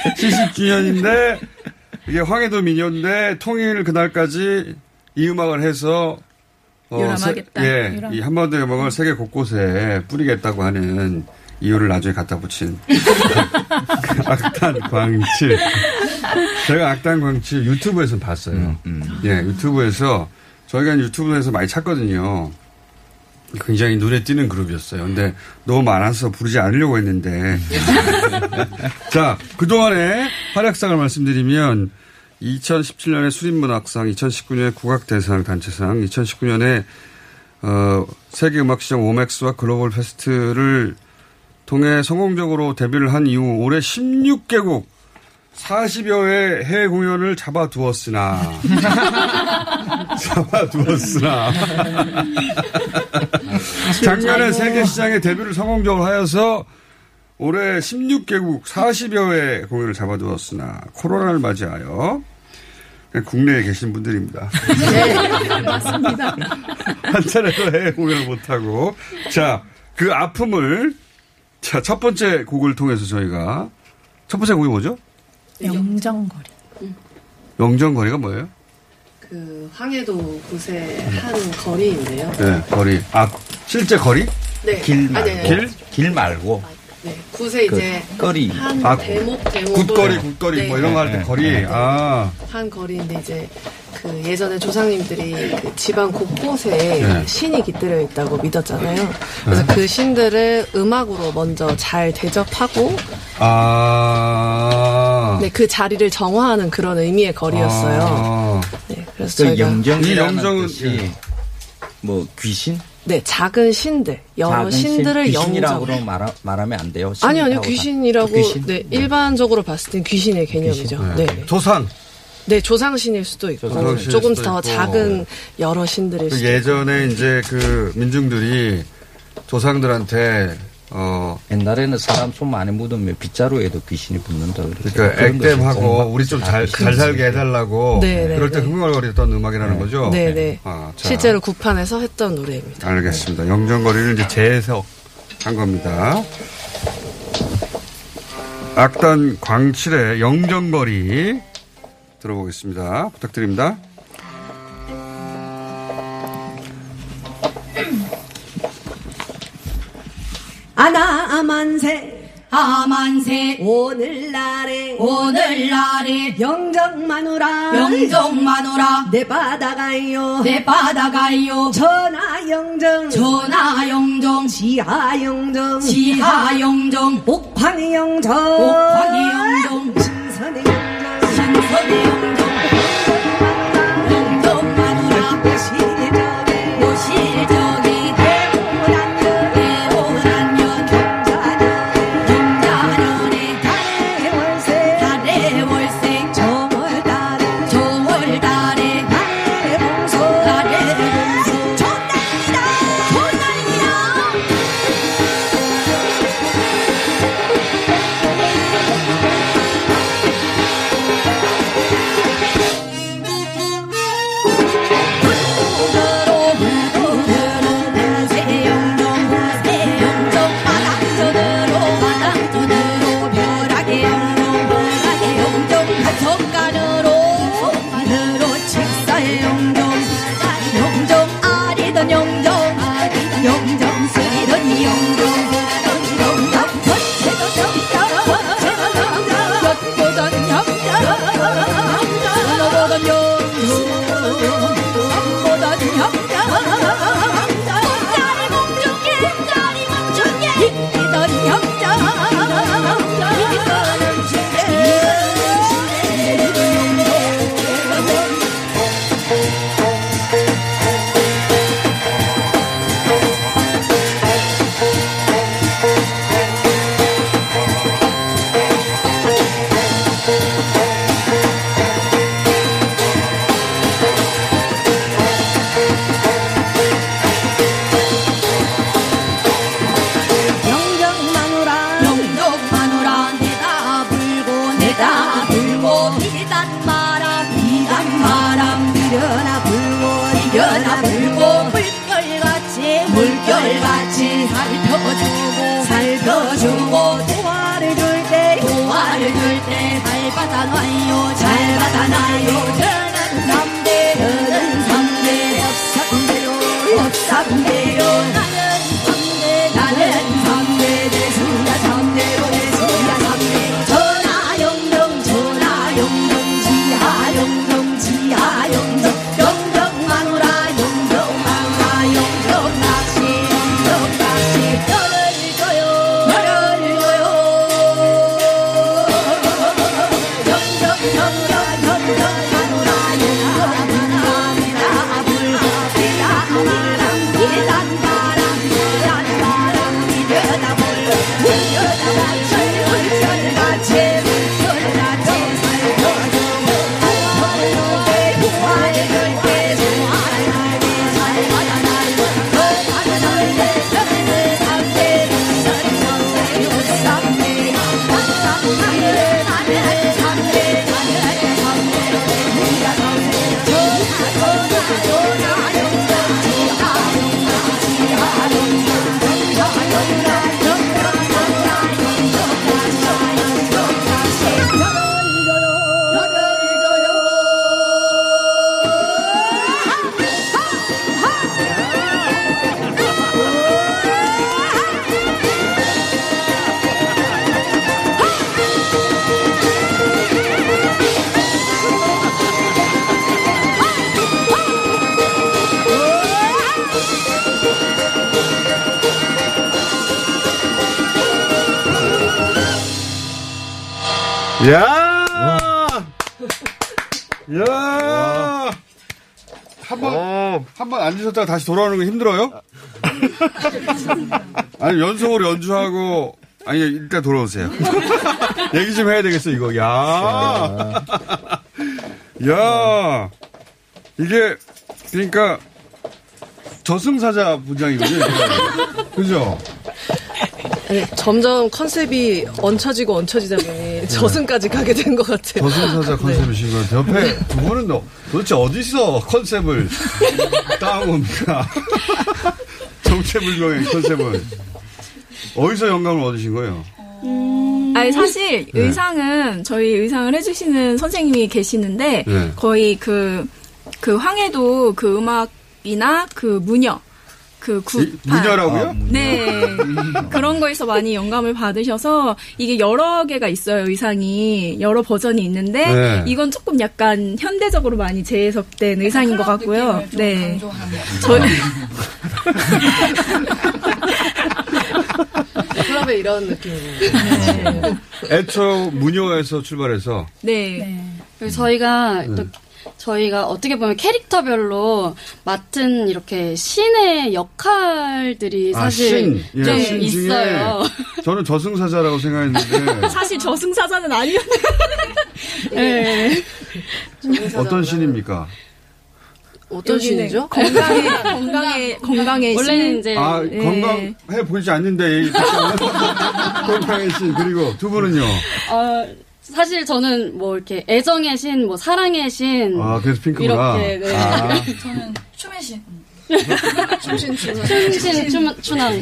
Speaker 7: 70주년인데, 이게 황해도 민요인데, 통일 그날까지 이 음악을 해서,
Speaker 21: 유람하겠다.
Speaker 7: 세- 예,
Speaker 21: 유람.
Speaker 7: 이 한반도의 음악을 세계 곳곳에 뿌리겠다고 하는 이유를 나중에 갖다 붙인. 악단 광칠. 제가 악단 광칠 유튜브에서 봤어요. 예, 유튜브에서, 저희가 유튜브에서 많이 찾거든요. 굉장히 눈에 띄는 그룹이었어요. 근데 너무 많아서 부르지 않으려고 했는데. 자, 그동안의 활약상을 말씀드리면 2017년에 수립문학상, 2019년에 국악대상 단체상, 2019년에 어, 세계음악시장 오맥스와 글로벌 페스트를 통해 성공적으로 데뷔를 한 이후 올해 16개국 40여 회 해외 공연을 잡아두었으나 잡아두었으나 작년에 세계 시장에 데뷔를 성공적으로 하여서 올해 16개국 40여 회 공연을 잡아두었으나 코로나를 맞이하여 국내에 계신 분들입니다.
Speaker 21: 네, 맞습니다.
Speaker 7: 한 차례도 해외 공연을 못하고 자 그 아픔을 자 첫 번째 곡을 통해서 저희가 첫 번째 곡이 뭐죠?
Speaker 23: 영정거리.
Speaker 7: 영정거리가 뭐예요?
Speaker 24: 그 황해도 곳의 한 거리인데요.
Speaker 7: 네, 거리. 아, 실제 거리?
Speaker 24: 네.
Speaker 8: 길
Speaker 24: 아니,
Speaker 8: 말고.
Speaker 24: 아니,
Speaker 7: 길?
Speaker 8: 길 말고.
Speaker 24: 네. 곳에
Speaker 8: 그
Speaker 24: 이제
Speaker 8: 거리.
Speaker 24: 한
Speaker 7: 아,
Speaker 24: 대목 대목
Speaker 7: 굿거리, 굿거리, 뭐 이런 거 할 때 거리. 아.
Speaker 24: 한 거리인데 이제 그 예전에 조상님들이 그 집안 곳곳에
Speaker 7: 네.
Speaker 24: 신이 깃들여 있다고 믿었잖아요. 그래서 그 신들을 음악으로 먼저 잘 대접하고
Speaker 7: 아.
Speaker 24: 네, 그 자리를 정화하는 그런 의미의 거리였어요.
Speaker 7: 아.
Speaker 24: 네, 그래서
Speaker 8: 그
Speaker 24: 저희가
Speaker 8: 영정이라는
Speaker 7: 이 영정은-
Speaker 8: 뭐 귀신?
Speaker 24: 네, 작은 신들, 여러
Speaker 8: 작은 신?
Speaker 24: 신들을
Speaker 8: 귀신이라고
Speaker 24: 영정.
Speaker 8: 말하, 말하면 안 돼요.
Speaker 24: 아니요, 아니요,
Speaker 8: 신이라고
Speaker 24: 귀신이라고.
Speaker 8: 다- 귀신?
Speaker 24: 네, 일반적으로 봤을 땐 귀신의 개념이죠. 네. 네.
Speaker 7: 조상.
Speaker 24: 네, 조상신일 수도 있고,
Speaker 7: 조상신일
Speaker 24: 조금
Speaker 7: 수도
Speaker 24: 더
Speaker 7: 있고.
Speaker 24: 작은 여러 신들일
Speaker 7: 그
Speaker 24: 수도 있고.
Speaker 7: 예전에 이제 그 민중들이 조상들한테 어
Speaker 8: 옛날에는 사람 손 많이 묻으면 빗자루에도 귀신이 붙는다 그랬죠.
Speaker 7: 그러니까 액땜하고 우리 좀 잘 잘 살게 해달라고
Speaker 24: 네, 네,
Speaker 7: 그럴 때
Speaker 24: 네.
Speaker 7: 흥얼거리던 음악이라는 거죠.
Speaker 24: 네, 네.
Speaker 7: 아, 자,
Speaker 24: 실제로 구판에서 했던 노래입니다.
Speaker 7: 알겠습니다. 영정거리를 이제 재해석한 겁니다. 악단 광칠의 영정거리 들어보겠습니다. 부탁드립니다.
Speaker 25: 아나 아만세 아만세 오늘날에 오늘날에 영정 마누라 영정 마누라 내 바다가요 내 바다가요 전하 영정 전하 영정 지하 영정 지하 영정 옥황 영정 옥황 영정 신선의 영정 신선의 영정 영정 마누라 오실적에 오실적에 야! 야!
Speaker 7: 한 번, 한 번 앉으셨다가 다시 돌아오는 거 힘들어요? 아니, 연속으로 연주하고, 아니, 일단 돌아오세요. 얘기 좀 해야 되겠어, 이거. 야! 야! 이게, 그러니까, 저승사자 분장이거든요. 그죠?
Speaker 24: 아니, 점점 컨셉이 얹혀지고 얹혀지다 보니 저승까지 가게 된 것 같아요.
Speaker 7: 저승사자 컨셉이신 것 같아요. 옆에 두 분은 너, 도대체 어디서 컨셉을 따옵니까? 정체불명의 컨셉을. 어디서 영감을 얻으신 거예요?
Speaker 21: 아니 사실
Speaker 7: 네.
Speaker 21: 의상은 저희 의상을 해주시는 선생님이 계시는데
Speaker 7: 네.
Speaker 21: 거의 그 그 황해도 그 음악이나 그 무녀 그 구,
Speaker 7: 무녀라고요?
Speaker 21: 네. 그런 거에서 많이 영감을 받으셔서 이게 여러 개가 있어요, 의상이. 여러 버전이 있는데
Speaker 7: 네.
Speaker 21: 이건 조금 약간 현대적으로 많이 재해석된 의상인 것 같고요. 네. 저희
Speaker 24: 클럽에 이런 느낌이에요.
Speaker 7: 애초 무녀에서 출발해서
Speaker 21: 네.
Speaker 23: 그리고 저희가
Speaker 7: 네.
Speaker 23: 또 저희가 어떻게 보면 캐릭터별로 맡은 이렇게 신의 역할들이 사실
Speaker 7: 예, 좀신 중에
Speaker 23: 있어요.
Speaker 7: 저는 저승사자라고 생각했는데
Speaker 21: 사실 저승사자는 아니었는데. 네.
Speaker 7: 어떤 신입니까?
Speaker 24: 어떤 신이죠?
Speaker 21: 건강에 건강에 건강에
Speaker 23: 원래는 이제
Speaker 7: 아
Speaker 23: 네.
Speaker 7: 건강해 보이지 않는데 이 건강의 신 그리고 두 분은요.
Speaker 23: 어, 사실 저는 뭐 이렇게 애정의 신, 뭐 사랑의 신
Speaker 7: 아 그래서 핑크구나.
Speaker 23: 이렇게 네.
Speaker 7: 아,
Speaker 26: 저는 춤의 신.
Speaker 23: 춤신 춤신 춤 춘왕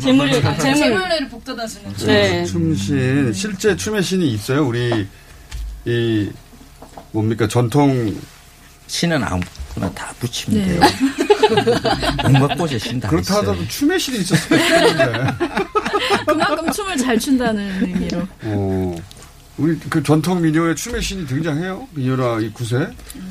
Speaker 23: 재물 재물
Speaker 26: 재물을 복돋아 주는 춤.
Speaker 23: 네.
Speaker 7: 춤신 실제 춤의 신이 있어요. 우리 이 뭡니까 전통
Speaker 27: 신은 아무나 다 붙이면
Speaker 21: 네.
Speaker 27: 돼요. 온갖 곳에 신다
Speaker 7: 그렇다. 하더라도 춤의 신이 텐데.
Speaker 21: 그만큼 춤을 잘 춘다는 의미로.
Speaker 7: 어, 우리 그 전통 미녀의 춤의 신이 등장해요. 미녀라 이 구세.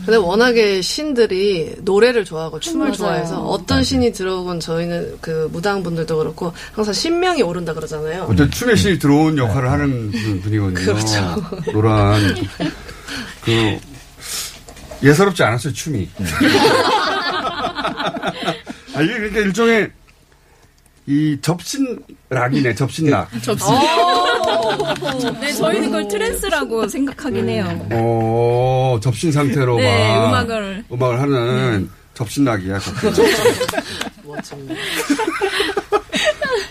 Speaker 24: 근데 워낙에 신들이 노래를 좋아하고 춤을
Speaker 23: 맞아요.
Speaker 24: 좋아해서 어떤 신이 들어오건 저희는 그 무당 분들도 그렇고 항상 신명이 오른다 그러잖아요.
Speaker 7: 어쨌든 춤의 신이 들어온 역할을 하는 분- 분이거든요.
Speaker 24: 그렇죠.
Speaker 7: 노란 그 예사롭지 않았어요 춤이. 아 이게 그러니까 일종의 이 접신락이네 접신락.
Speaker 21: 접시. 네, 저희는 그걸 trance라고 생각하긴 해요.
Speaker 7: 어 접신 상태로
Speaker 21: 네,
Speaker 7: 막
Speaker 21: 음악을.
Speaker 7: 음악을 하는 접신락이야. 접신.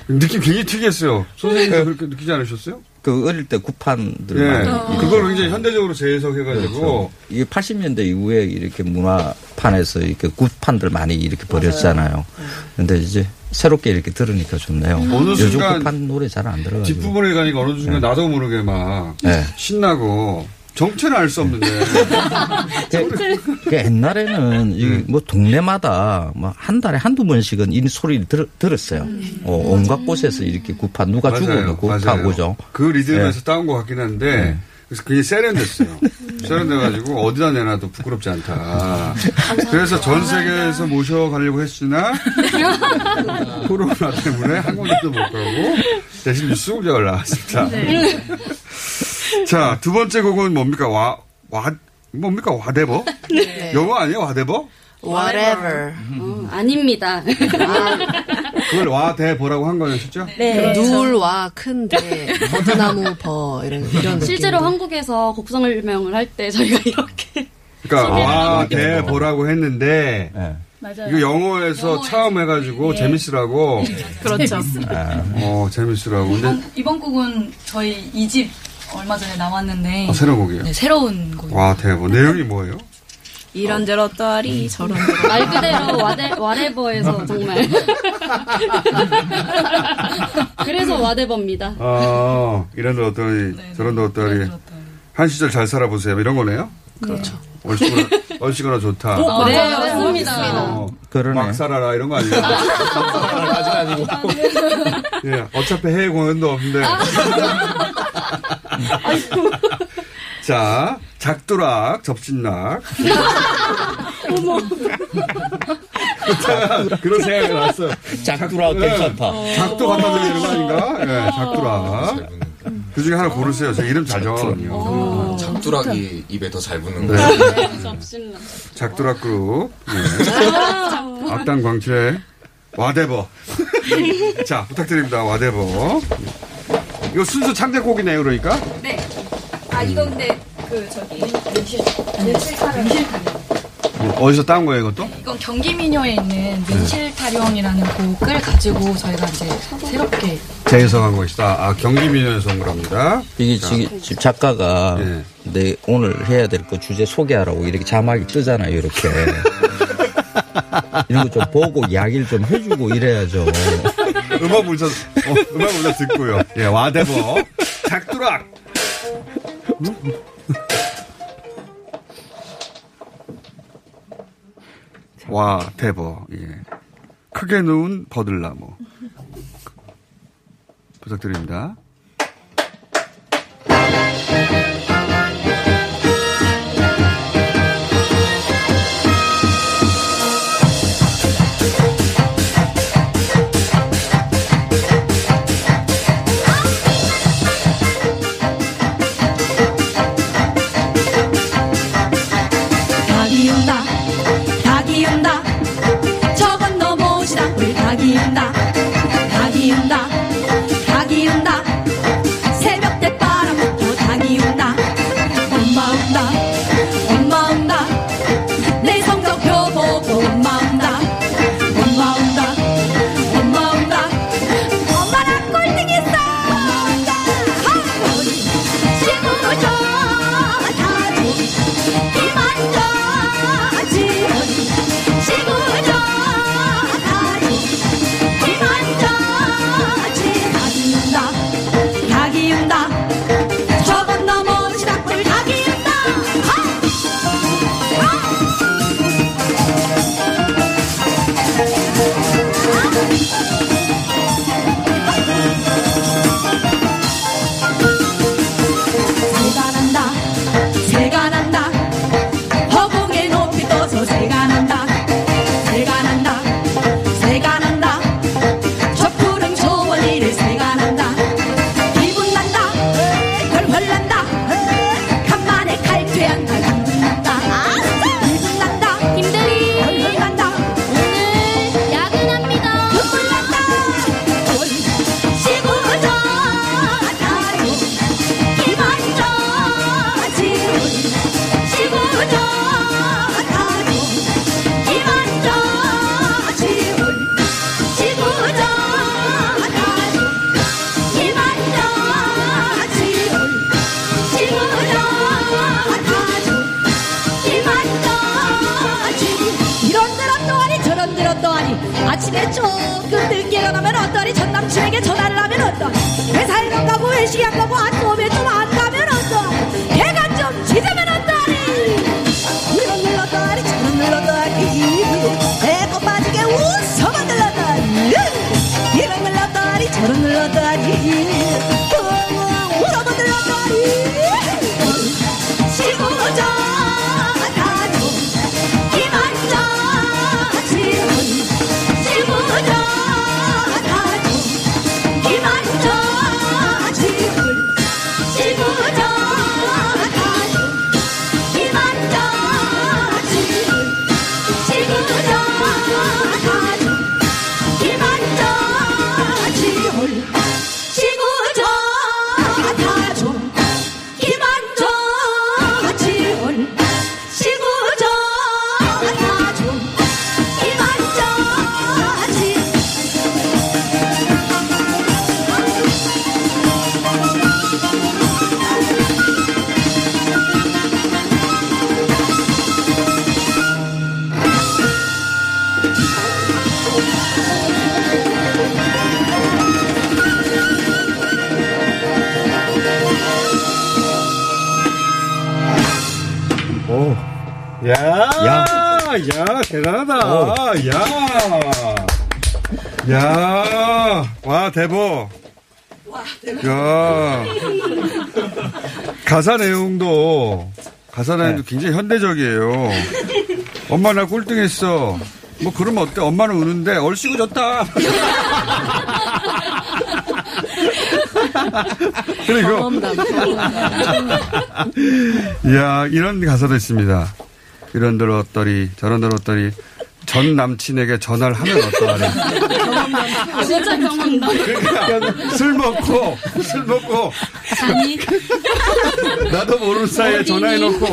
Speaker 7: 느낌 굉장히 특이했어요. 선생님 그렇게 느끼지 않으셨어요?
Speaker 27: 그 어릴 때 굿판들
Speaker 7: 예. 어. 그걸 굉장히 현대적으로 재해석해가지고
Speaker 27: 그렇죠. 이게 80년대 이후에 이렇게 문화판에서 이렇게 굿판들 많이 이렇게 버렸잖아요. 근데 이제 새롭게 이렇게 들으니까 좋네요.
Speaker 7: 어느
Speaker 27: 요즘
Speaker 7: 순간
Speaker 27: 굿판 노래 잘 안 들어가지고.
Speaker 7: 뒷부분에 가니까 어느 순간
Speaker 27: 네.
Speaker 7: 나도 모르게 막
Speaker 27: 네.
Speaker 7: 신나고 정체는 알 수 없는데
Speaker 27: 그 옛날에는 이 뭐 동네마다 뭐 한 달에 한두 번씩은 이 소리를 들, 들었어요. 어, 온갖 곳에서 이렇게 굿판 누가
Speaker 7: 맞아요.
Speaker 27: 죽어도 굿하고
Speaker 7: 맞아요. 죠그 리듬에서 따온 것 같긴 한데 그래서 그게 세련됐어요. 세련돼가지고 어디다 내놔도 부끄럽지 않다. 그래서 전 세계에서 모셔가려고 했으나 코로나 때문에 한 군데도 못 가고 대신 뉴스 공장을 나왔습니다. 자, 두 번째 곡은 뭡니까? 와, 와, 뭡니까? 와데버?
Speaker 23: 네.
Speaker 7: 영어 아니에요? 와데버?
Speaker 24: Whatever.
Speaker 23: 어, 아닙니다.
Speaker 7: 그걸 와 대 버라고 한 거였죠?
Speaker 23: 네.
Speaker 24: 누울와 큰데 버드나무 버 이런 이런
Speaker 23: 실제로
Speaker 24: 느낌으로.
Speaker 23: 한국에서 곡 설명을 할 때 저희가 이렇게
Speaker 7: 그러니까
Speaker 23: 소개를
Speaker 7: 와대 버라고 했는데
Speaker 26: 맞아요.
Speaker 7: 이거 영어에서 처음 해가지고 재밌으라고.
Speaker 21: 그렇죠.
Speaker 7: 어, 재밌으라고. 근데
Speaker 26: 이번, 이번 곡은 저희 2집 얼마 전에 나왔는데
Speaker 7: 아, 새로운 곡이에요?
Speaker 26: 네, 새로운 곡.
Speaker 7: 와, 대박. 내용이 뭐예요?
Speaker 21: 이런저런 떠리 저런저런.
Speaker 23: 말 그대로 와데, 와레버에서 정말 그래서 와데버입니다.
Speaker 7: 아, 이런 데 어떠니, 저런 데 어떠니. 한 시절 잘 살아보세요. 이런 거네요?
Speaker 24: 그렇죠.
Speaker 7: 얼씨구나, 얼씨구나 좋다.
Speaker 23: 어, 네, 맞습니다.
Speaker 7: 어,
Speaker 27: 그러네.
Speaker 7: 막 살아라, 이런 거 아니에요?
Speaker 20: 아직 아니고.
Speaker 7: 예, 어차피 해외 공연도 없는데. 자, 작두락, 접신락.
Speaker 23: 어머.
Speaker 7: 그런 생각이 났어요.
Speaker 27: 작두락
Speaker 7: 네.
Speaker 27: 괜찮다.
Speaker 7: 작두 갖다 드리는 거 아닌가? 예, 작두락.
Speaker 25: 그 중에 하나 고르세요. 제가 이름 잘 정하거든요.
Speaker 22: 작두락이 입에 더 잘 붙는
Speaker 25: 네.
Speaker 22: 거.
Speaker 25: 작두락 그룹. 네. 앞당 광채. 와대버. 자, 부탁드립니다. 와대버. 이거 순수 창작곡이네요, 그러니까?
Speaker 21: 네. 아 이거 근데 그 저기 연실 연실 타령.
Speaker 25: 어디서 따온 거예요, 이것도?
Speaker 26: 이건 경기민요에 있는 민실타령이라는 곡을 가지고 저희가 이제 새롭게
Speaker 25: 재해석한 것이다. 아, 경기민요에서 온 거랍니다.
Speaker 27: 이게
Speaker 25: 자.
Speaker 27: 지금 지금 작가가 내 오늘 해야 될 거 주제 소개하라고 이렇게 자막이 뜨잖아요, 이렇게. 이런 거 좀 보고 이야기를 좀 해주고 이래야죠.
Speaker 25: 음악 문자, 어, 음악 문자 듣고요. 예, 와대버. 작두락. 와, 대버. 예. 크게 누운 버들나무. 부탁드립니다.
Speaker 7: 야,
Speaker 25: 야, 와, 대박. 야, 가사 내용도, 가사 내용도 굉장히 현대적이에요. 엄마 나 꼴등했어. 뭐 그러면 어때? 엄마는 우는데 얼씨구 졌다.
Speaker 7: 그리고. 이야 이런 가사도 있습니다. 이런들 어떠리 저런들 어떠리 전 남친에게 전화를 하면 어떠하리.
Speaker 23: 진짜 경험담.
Speaker 7: 그러니까 술 먹고 술 먹고
Speaker 23: 아니.
Speaker 7: 나도 모르는 사이에? 전화해놓고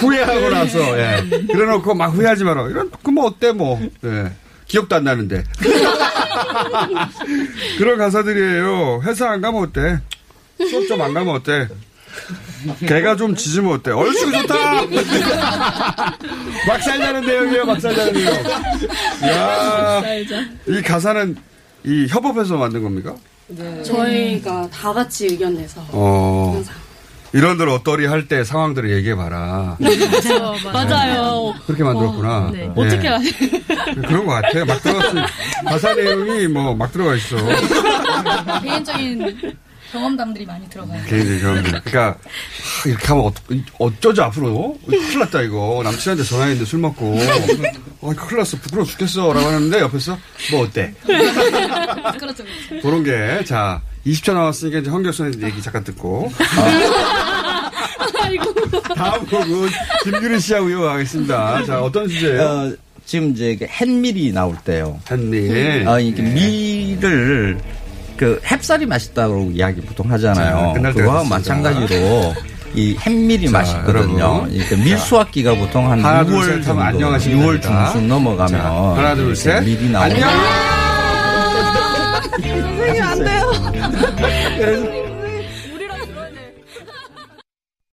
Speaker 7: 후회하고 나서 예. 그래놓고 막 후회하지 마라. 이런 그 뭐 어때 뭐 예. 기억도 안 나는데 그런 가사들이에요. 회사 안 가면 어때? 수업 좀 안 가면 어때? 개가 좀 짖으면 어때? 얼씨구 좋다! 막 살자는 내용이에요, 막 살자는 내용. 야 이 가사는 이 협업해서 만든 겁니까?
Speaker 23: 저희가 다 같이 의견 내서.
Speaker 7: 어. 이런들 어떠리 할 때 상황들을 얘기해봐라.
Speaker 23: 맞아요. 맞아요.
Speaker 7: 그렇게 만들었구나.
Speaker 23: 어, 네.
Speaker 7: 예.
Speaker 23: 어떻게 아세요?
Speaker 7: 그런 것 같아요. 막 들어갔으니 가사 내용이 뭐 막 들어가 있어.
Speaker 26: 개인적인 경험담들이 많이 들어가요.
Speaker 7: 개인적인 경험들. 그러니까 하, 이렇게 하면 어, 어쩌죠 앞으로? 큰일 났다 이거. 남친한테 전화했는데 술 먹고 어, 큰일 났어 부끄러워 죽겠어 라고 하는데 옆에서 뭐 어때?
Speaker 26: 그렇죠, 그렇죠.
Speaker 7: 그런 게 자 20초 남았으니까 이제 황교선의 얘기 잠깐 듣고 다음 곡은 김규린 씨하고 이어가겠습니다. 자 어떤 주제예요?
Speaker 27: 어, 지금 이제 그 햇밀이 나올 때요.
Speaker 7: 햇밀.
Speaker 27: 어, 이게 밀을 그 햅쌀이 맛있다고 이야기 보통 하잖아요.
Speaker 7: 자,
Speaker 27: 그거와
Speaker 7: 됐습니다.
Speaker 27: 마찬가지로 이 햇밀이
Speaker 7: 자,
Speaker 27: 맛있거든요.
Speaker 7: 여러분.
Speaker 27: 이게 밀
Speaker 7: 자.
Speaker 27: 수확기가 보통 한
Speaker 7: 하나, 둘,
Speaker 27: 6월
Speaker 7: 셋
Speaker 27: 정도,
Speaker 7: 하면 안녕하시면
Speaker 27: 6월
Speaker 7: 됩니다.
Speaker 27: 중순 넘어가면
Speaker 7: 자, 하나, 둘, 셋.
Speaker 27: 밀이 나오고
Speaker 7: 안녕!
Speaker 24: 선생님 안 돼요.
Speaker 27: 그래서